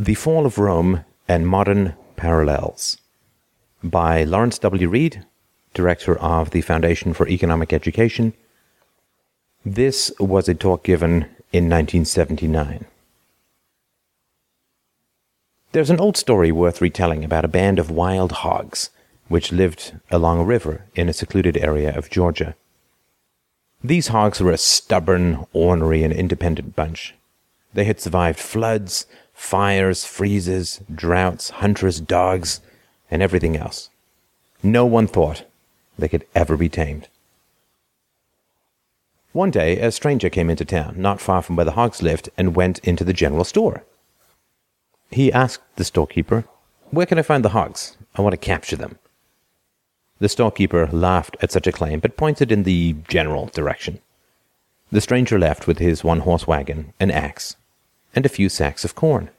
The Fall of Rome and Modern Parallels by Lawrence W. Reed, Director of the Foundation for Economic Education. This was a talk given in 1979. There's an old story worth retelling about a band of wild hogs which lived along a river in a secluded area of Georgia. These hogs were a stubborn, ornery, and independent bunch. They had survived floods, fires, freezes, droughts, hunters, dogs, and everything else. No one thought they could ever be tamed. One day, a stranger came into town, not far from where the hogs lived, and went into the general store. He asked the storekeeper, Where can I find the hogs? I want to capture them. The storekeeper laughed at such a claim, but pointed in the general direction. The stranger left with his one horse wagon, an axe, and a few sacks of corn.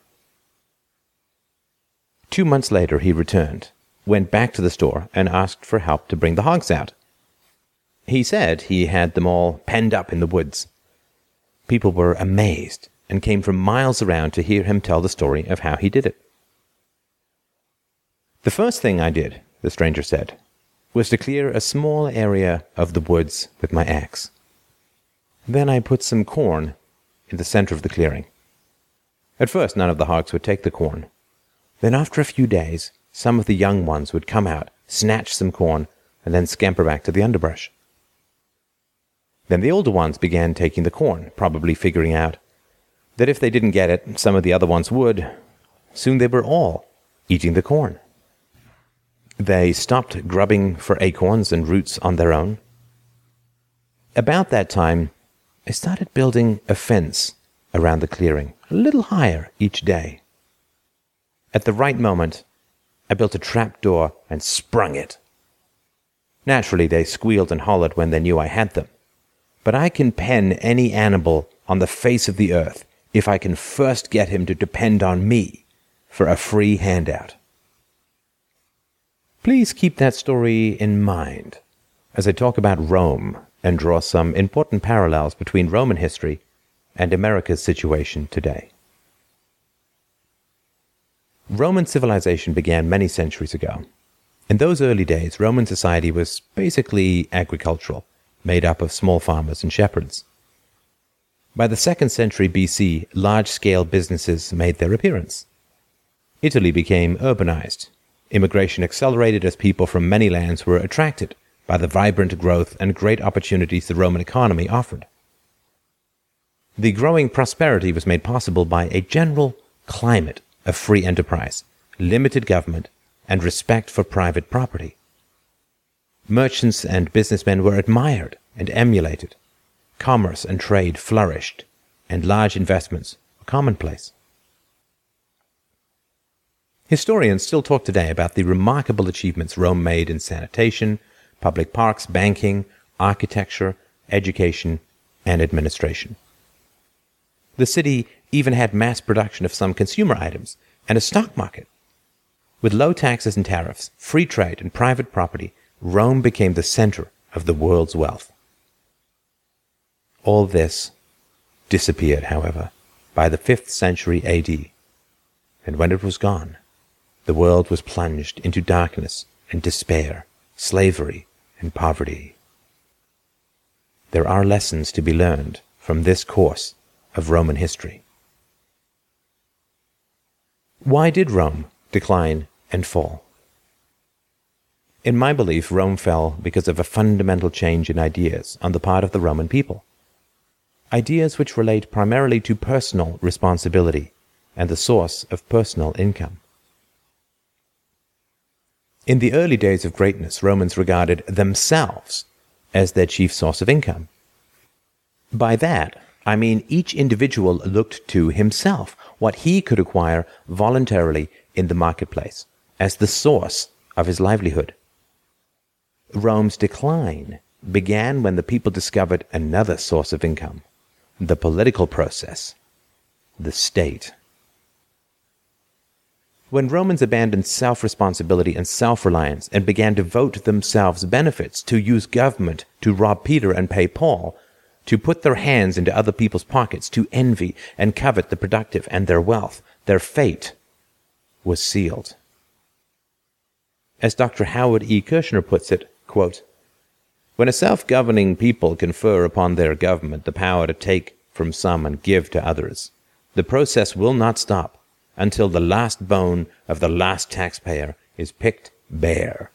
Two months later, he returned, went back to the store, and asked for help to bring the hogs out. He said he had them all penned up in the woods. People were amazed and came from miles around to hear him tell the story of how he did it. The first thing I did, the stranger said, was to clear a small area of the woods with my axe. Then I put some corn in the center of the clearing. At first, none of the hogs would take the corn. Then, after a few days, some of the young ones would come out, snatch some corn, and then scamper back to the underbrush. Then the older ones began taking the corn, probably figuring out that if they didn't get it, some of the other ones would. Soon they were all eating the corn. They stopped grubbing for acorns and roots on their own. About that time, I started building a fence around the clearing, a little higher each day. At the right moment, I built a trap door and sprung it. Naturally, they squealed and hollered when they knew I had them. But I can pen any animal on the face of the earth if I can first get him to depend on me for a free handout. Please keep that story in mind as I talk about Rome and draw some important parallels between Roman history and America's situation today. Roman civilization began many centuries ago. In those early days, Roman society was basically agricultural, made up of small farmers and shepherds. By the second century BC, large scale businesses made their appearance. Italy became urbanized, Immigration accelerated as people from many lands were attracted by the vibrant growth and great opportunities the Roman economy offered. The growing prosperity was made possible by a general climate of free enterprise, limited government, and respect for private property. Merchants and businessmen were admired and emulated. Commerce and trade flourished, and large investments were commonplace. Historians still talk today about the remarkable achievements Rome made in sanitation, public parks, banking, architecture, education, and administration. The city even had mass production of some consumer items and a stock market. With low taxes and tariffs, free trade, and private property, Rome became the center of the world's wealth. All this disappeared, however, by the 5th century AD, and when it was gone, the world was plunged into darkness and despair, slavery and poverty. There are lessons to be learned from this course of Roman history. Why did Rome decline and fall? In my belief, Rome fell because of a fundamental change in ideas on the part of the Roman people. Ideas which relate primarily to personal responsibility and the source of personal income. In the early days of greatness, Romans regarded themselves as their chief source of income. By that, I mean each individual looked to himself, what he could acquire voluntarily in the marketplace, as the source of his livelihood. Rome's decline began when the people discovered another source of income the political process, the state. When Romans abandoned self responsibility and self reliance and began to vote themselves benefits, to use government to rob Peter and pay Paul, to put their hands into other people's pockets, to envy and covet the productive and their wealth, their fate was sealed. As Dr. Howard E. Kershner puts it, quote, When a self governing people confer upon their government the power to take from some and give to others, the process will not stop until the last bone of the last taxpayer is picked bare.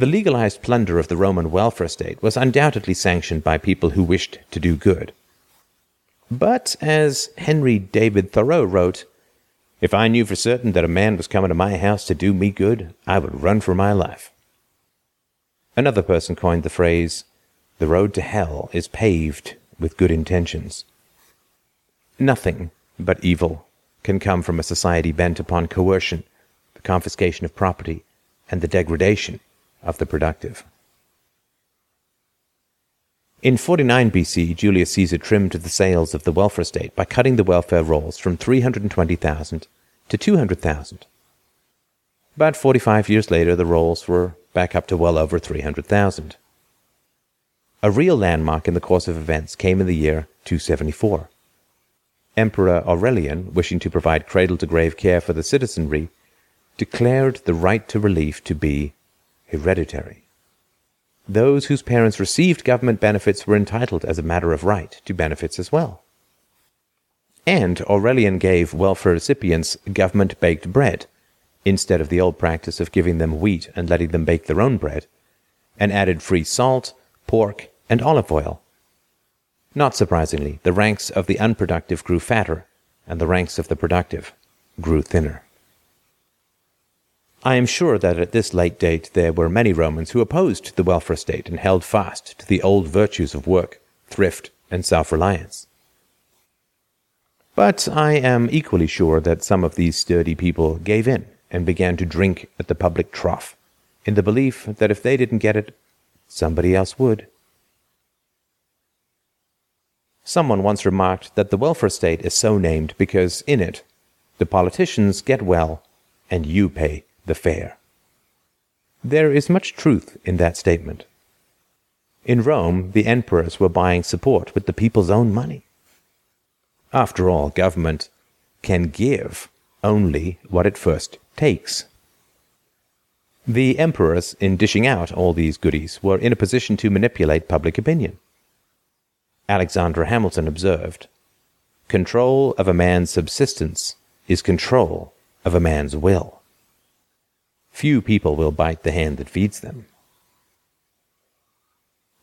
The legalized plunder of the Roman welfare state was undoubtedly sanctioned by people who wished to do good. But, as Henry David Thoreau wrote, if I knew for certain that a man was coming to my house to do me good, I would run for my life. Another person coined the phrase, the road to hell is paved with good intentions. Nothing but evil can come from a society bent upon coercion, the confiscation of property, and the degradation of the productive. In 49 BC, Julius Caesar trimmed the sails of the welfare state by cutting the welfare rolls from 320,000 to 200,000. About 45 years later, the rolls were back up to well over 300,000. A real landmark in the course of events came in the year 274. Emperor Aurelian, wishing to provide cradle to grave care for the citizenry, declared the right to relief to be hereditary. Those whose parents received government benefits were entitled, as a matter of right, to benefits as well. And Aurelian gave welfare recipients government baked bread, instead of the old practice of giving them wheat and letting them bake their own bread, and added free salt, pork, and olive oil. Not surprisingly, the ranks of the unproductive grew fatter, and the ranks of the productive grew thinner. I am sure that at this late date there were many Romans who opposed the welfare state and held fast to the old virtues of work, thrift, and self reliance. But I am equally sure that some of these sturdy people gave in and began to drink at the public trough, in the belief that if they didn't get it, somebody else would. Someone once remarked that the welfare state is so named because in it, the politicians get well and you pay the fair. There is much truth in that statement. In Rome, the emperors were buying support with the people's own money. After all, government can give only what it first takes. The emperors, in dishing out all these goodies, were in a position to manipulate public opinion. Alexander Hamilton observed Control of a man's subsistence is control of a man's will. Few people will bite the hand that feeds them.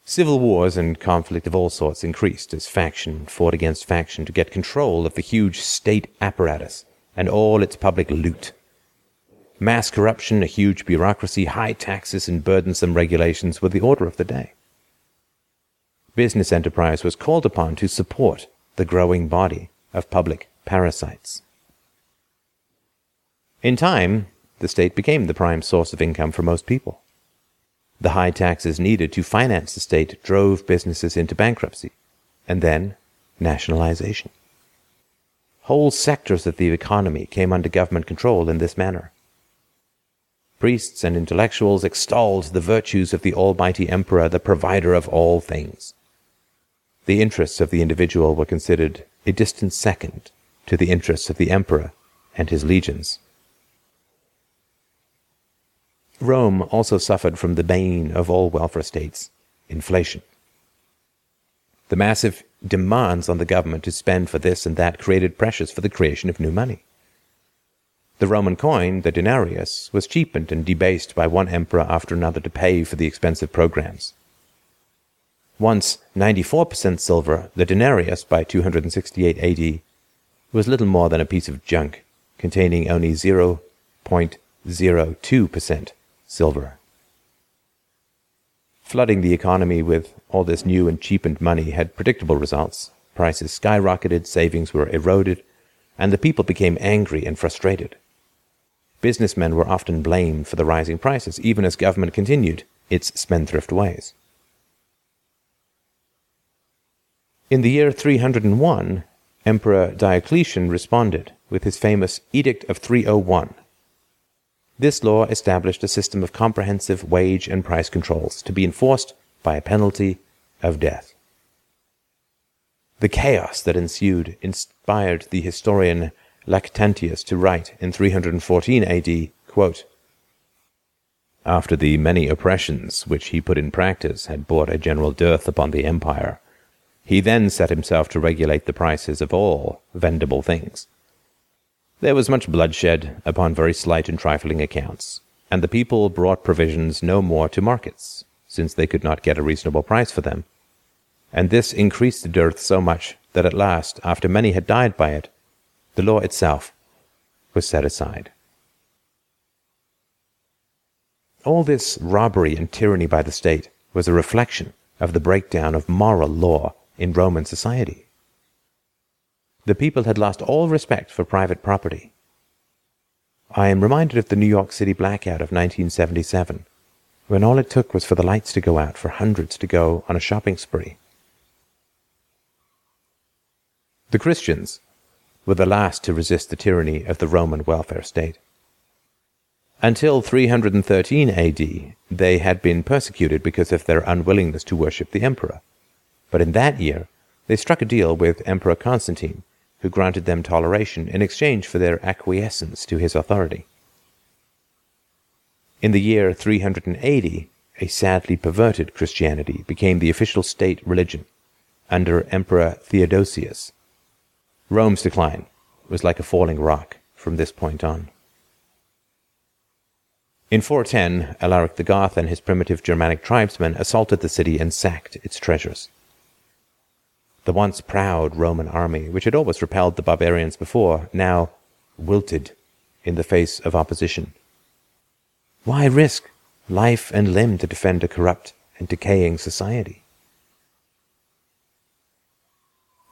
Civil wars and conflict of all sorts increased as faction fought against faction to get control of the huge state apparatus and all its public loot. Mass corruption, a huge bureaucracy, high taxes, and burdensome regulations were the order of the day. Business enterprise was called upon to support the growing body of public parasites. In time, the state became the prime source of income for most people. The high taxes needed to finance the state drove businesses into bankruptcy, and then nationalization. Whole sectors of the economy came under government control in this manner. Priests and intellectuals extolled the virtues of the Almighty Emperor, the provider of all things. The interests of the individual were considered a distant second to the interests of the Emperor and his legions. Rome also suffered from the bane of all welfare states inflation. The massive demands on the government to spend for this and that created pressures for the creation of new money. The Roman coin, the denarius, was cheapened and debased by one emperor after another to pay for the expensive programs. Once 94% silver, the denarius by 268 AD was little more than a piece of junk containing only 0.02% silver. Flooding the economy with all this new and cheapened money had predictable results. Prices skyrocketed, savings were eroded, and the people became angry and frustrated. Businessmen were often blamed for the rising prices, even as government continued its spendthrift ways. In the year 301, Emperor Diocletian responded with his famous Edict of 301, this law established a system of comprehensive wage and price controls to be enforced by a penalty of death. The chaos that ensued inspired the historian Lactantius to write in 314 AD, quote, After the many oppressions which he put in practice had brought a general dearth upon the empire, he then set himself to regulate the prices of all vendible things. There was much bloodshed upon very slight and trifling accounts, and the people brought provisions no more to markets, since they could not get a reasonable price for them. And this increased the dearth so much that at last, after many had died by it, the law itself was set aside. All this robbery and tyranny by the state was a reflection of the breakdown of moral law in Roman society. The people had lost all respect for private property. I am reminded of the New York City blackout of 1977, when all it took was for the lights to go out for hundreds to go on a shopping spree. The Christians were the last to resist the tyranny of the Roman welfare state. Until 313 AD, they had been persecuted because of their unwillingness to worship the emperor. But in that year, they struck a deal with Emperor Constantine, who granted them toleration in exchange for their acquiescence to his authority. In the year 380, a sadly perverted Christianity became the official state religion under Emperor Theodosius. Rome's decline was like a falling rock from this point on. In 410, Alaric the Goth and his primitive Germanic tribesmen assaulted the city and sacked its treasures. The once proud Roman army, which had always repelled the barbarians before, now wilted in the face of opposition. Why risk life and limb to defend a corrupt and decaying society?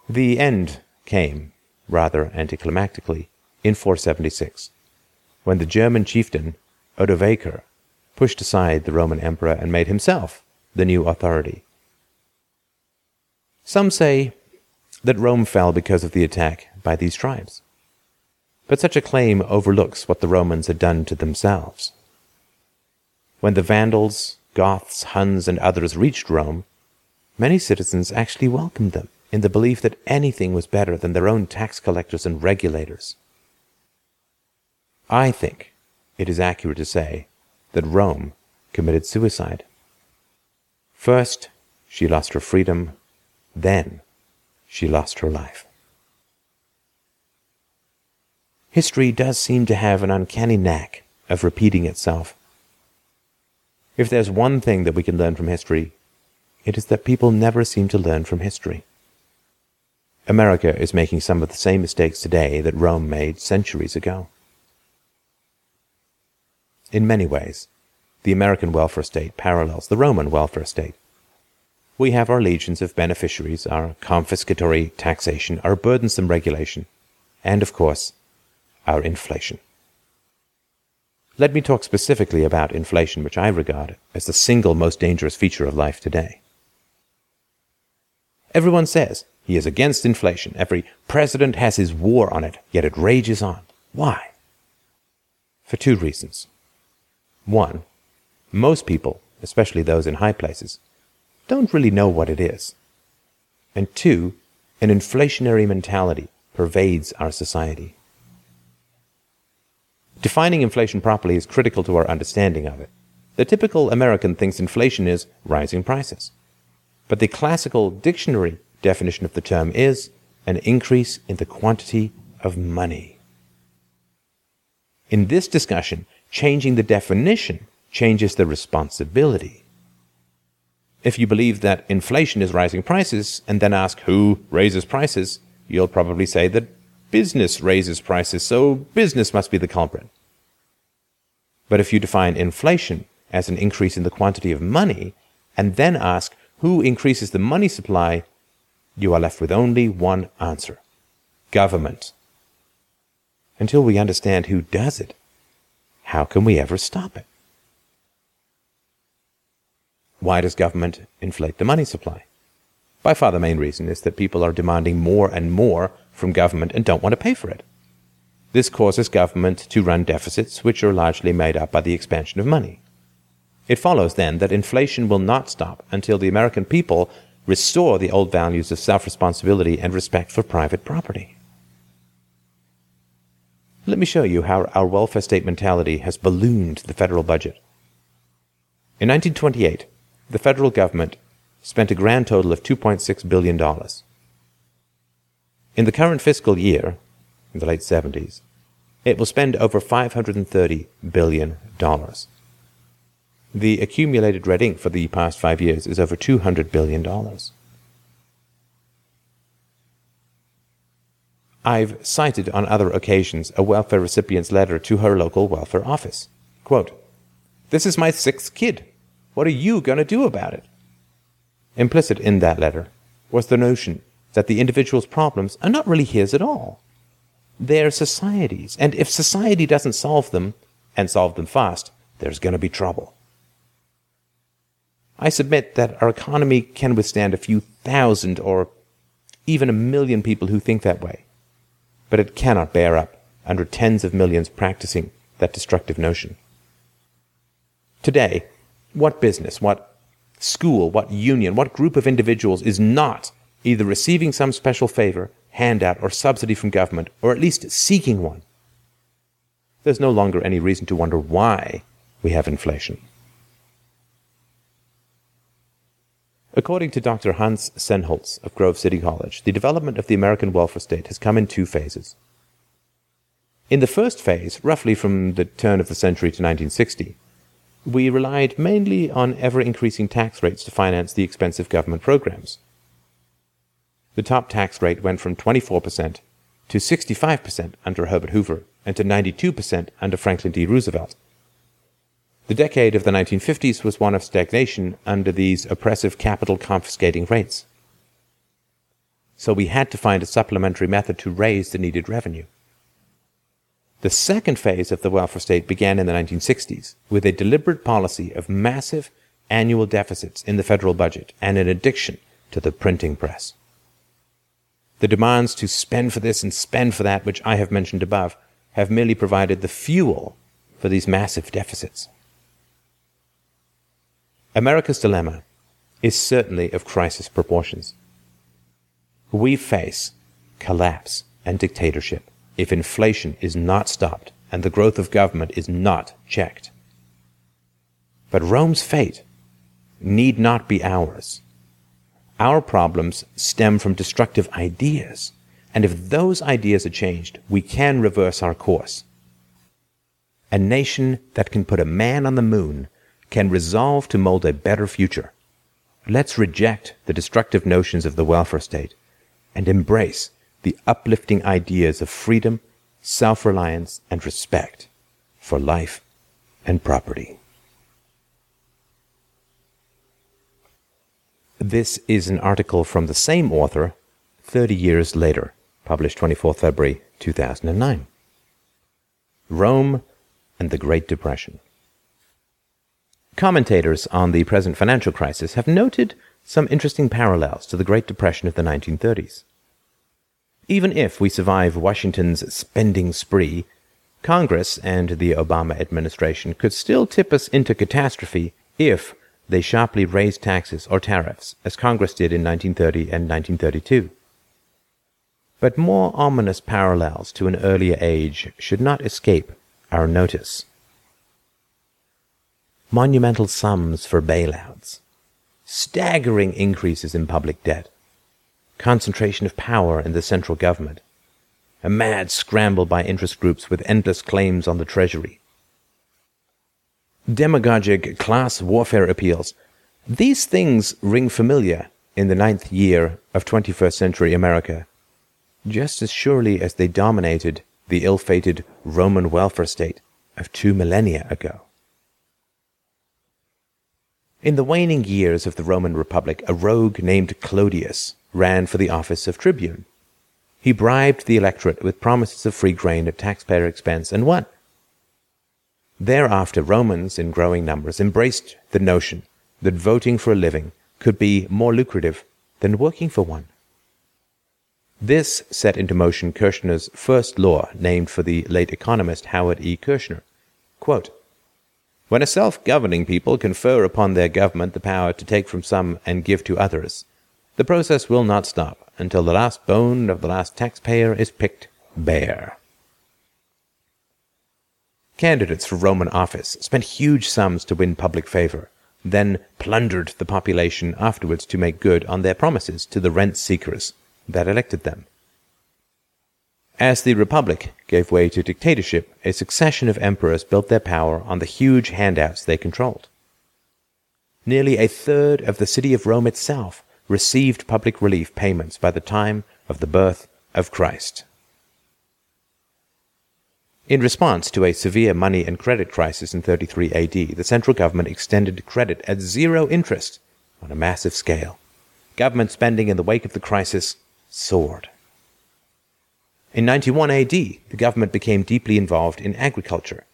The end came, rather anticlimactically, in 476, when the German chieftain Odovaker pushed aside the Roman emperor and made himself the new authority some say that Rome fell because of the attack by these tribes. But such a claim overlooks what the Romans had done to themselves. When the Vandals, Goths, Huns, and others reached Rome, many citizens actually welcomed them in the belief that anything was better than their own tax collectors and regulators. I think it is accurate to say that Rome committed suicide. First, she lost her freedom then she lost her life. History does seem to have an uncanny knack of repeating itself. If there's one thing that we can learn from history, it is that people never seem to learn from history. America is making some of the same mistakes today that Rome made centuries ago. In many ways, the American welfare state parallels the Roman welfare state we have our legions of beneficiaries, our confiscatory taxation, our burdensome regulation, and, of course, our inflation. Let me talk specifically about inflation, which I regard as the single most dangerous feature of life today. Everyone says he is against inflation. Every president has his war on it, yet it rages on. Why? For two reasons. One, most people, especially those in high places, don't really know what it is. And two, an inflationary mentality pervades our society. Defining inflation properly is critical to our understanding of it. The typical American thinks inflation is rising prices. But the classical dictionary definition of the term is an increase in the quantity of money. In this discussion, changing the definition changes the responsibility. If you believe that inflation is rising prices and then ask who raises prices, you'll probably say that business raises prices, so business must be the culprit. But if you define inflation as an increase in the quantity of money and then ask who increases the money supply, you are left with only one answer government. Until we understand who does it, how can we ever stop it? Why does government inflate the money supply? By far the main reason is that people are demanding more and more from government and don't want to pay for it. This causes government to run deficits which are largely made up by the expansion of money. It follows then that inflation will not stop until the American people restore the old values of self responsibility and respect for private property. Let me show you how our welfare state mentality has ballooned the federal budget. In 1928, the federal government spent a grand total of $2.6 billion. In the current fiscal year, in the late 70s, it will spend over $530 billion. The accumulated red ink for the past five years is over $200 billion. I've cited on other occasions a welfare recipient's letter to her local welfare office. Quote, This is my sixth kid. What are you going to do about it? Implicit in that letter was the notion that the individual's problems are not really his at all. They're society's, and if society doesn't solve them, and solve them fast, there's going to be trouble. I submit that our economy can withstand a few thousand or even a million people who think that way, but it cannot bear up under tens of millions practicing that destructive notion. Today, what business, what school, what union, what group of individuals is not either receiving some special favor, handout, or subsidy from government, or at least seeking one? There's no longer any reason to wonder why we have inflation. According to Dr. Hans Sennholz of Grove City College, the development of the American welfare state has come in two phases. In the first phase, roughly from the turn of the century to 1960, we relied mainly on ever increasing tax rates to finance the expensive government programs. The top tax rate went from 24% to 65% under Herbert Hoover and to 92% under Franklin D. Roosevelt. The decade of the 1950s was one of stagnation under these oppressive capital confiscating rates. So we had to find a supplementary method to raise the needed revenue. The second phase of the welfare state began in the 1960s with a deliberate policy of massive annual deficits in the federal budget and an addiction to the printing press. The demands to spend for this and spend for that, which I have mentioned above, have merely provided the fuel for these massive deficits. America's dilemma is certainly of crisis proportions. We face collapse and dictatorship if inflation is not stopped and the growth of government is not checked. But Rome's fate need not be ours. Our problems stem from destructive ideas, and if those ideas are changed, we can reverse our course. A nation that can put a man on the moon can resolve to mold a better future. Let's reject the destructive notions of the welfare state and embrace the uplifting ideas of freedom, self reliance, and respect for life and property. This is an article from the same author 30 years later, published 24 February 2009. Rome and the Great Depression. Commentators on the present financial crisis have noted some interesting parallels to the Great Depression of the 1930s. Even if we survive Washington's spending spree, Congress and the Obama administration could still tip us into catastrophe if they sharply raise taxes or tariffs, as Congress did in 1930 and 1932. But more ominous parallels to an earlier age should not escape our notice. Monumental sums for bailouts, staggering increases in public debt, concentration of power in the central government, a mad scramble by interest groups with endless claims on the treasury, demagogic class warfare appeals. These things ring familiar in the ninth year of 21st century America, just as surely as they dominated the ill fated Roman welfare state of two millennia ago. In the waning years of the Roman Republic, a rogue named Clodius ran for the office of tribune. He bribed the electorate with promises of free grain at taxpayer expense and won. Thereafter, Romans in growing numbers embraced the notion that voting for a living could be more lucrative than working for one. This set into motion Kershner's first law, named for the late economist Howard E. Kershner. Quote, when a self governing people confer upon their government the power to take from some and give to others, The process will not stop until the last bone of the last taxpayer is picked bare. Candidates for Roman office spent huge sums to win public favor, then plundered the population afterwards to make good on their promises to the rent seekers that elected them. As the Republic gave way to dictatorship, a succession of emperors built their power on the huge handouts they controlled. Nearly a third of the city of Rome itself received public relief payments by the time of the birth of Christ. In response to a severe money and credit crisis in 33 AD, the central government extended credit at zero interest on a massive scale. Government spending in the wake of the crisis soared. In 91 AD, the government became deeply involved in agriculture.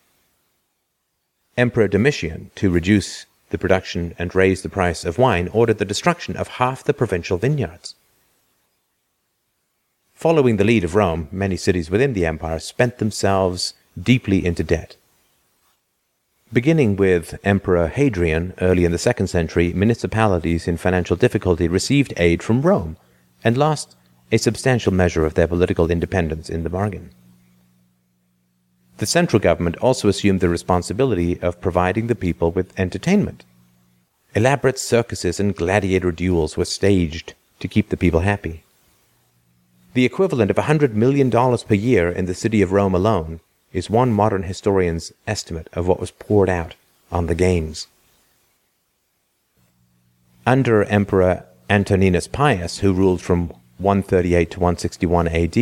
Emperor Domitian, to reduce the production and raise the price of wine, ordered the destruction of half the provincial vineyards. Following the lead of Rome, many cities within the empire spent themselves deeply into debt. Beginning with Emperor Hadrian early in the second century, municipalities in financial difficulty received aid from Rome and lost a substantial measure of their political independence in the bargain. The central government also assumed the responsibility of providing the people with entertainment. Elaborate circuses and gladiator duels were staged to keep the people happy the equivalent of a $100 million per year in the city of Rome alone, is one modern historian's estimate of what was poured out on the games. Under Emperor Antoninus Pius, who ruled from 138 to 161 AD,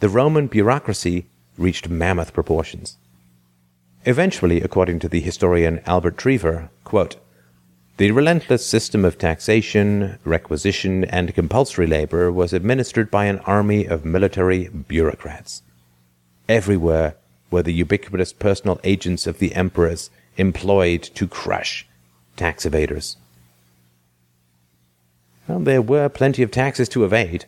the Roman bureaucracy reached mammoth proportions. Eventually, according to the historian Albert Trever, quote, the relentless system of taxation, requisition, and compulsory labor was administered by an army of military bureaucrats. Everywhere were the ubiquitous personal agents of the emperors employed to crush tax evaders. Well, there were plenty of taxes to evade.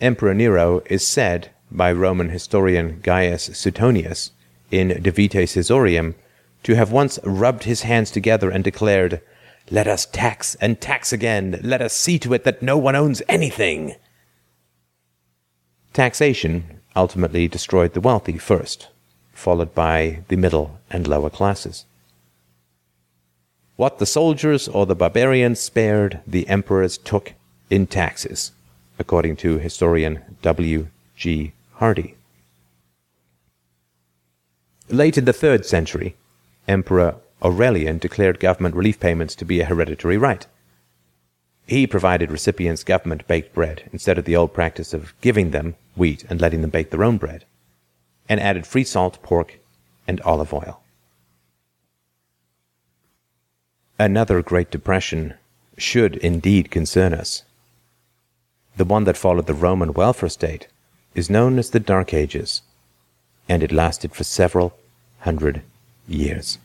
Emperor Nero is said by Roman historian Gaius Suetonius in De Vita Caesarum to have once rubbed his hands together and declared, Let us tax and tax again. Let us see to it that no one owns anything. Taxation ultimately destroyed the wealthy first, followed by the middle and lower classes. What the soldiers or the barbarians spared, the emperors took in taxes, according to historian W. G. Hardy. Late in the third century, Emperor Aurelian declared government relief payments to be a hereditary right. He provided recipients government baked bread instead of the old practice of giving them wheat and letting them bake their own bread, and added free salt, pork, and olive oil. Another Great Depression should indeed concern us. The one that followed the Roman welfare state is known as the Dark Ages, and it lasted for several hundred years.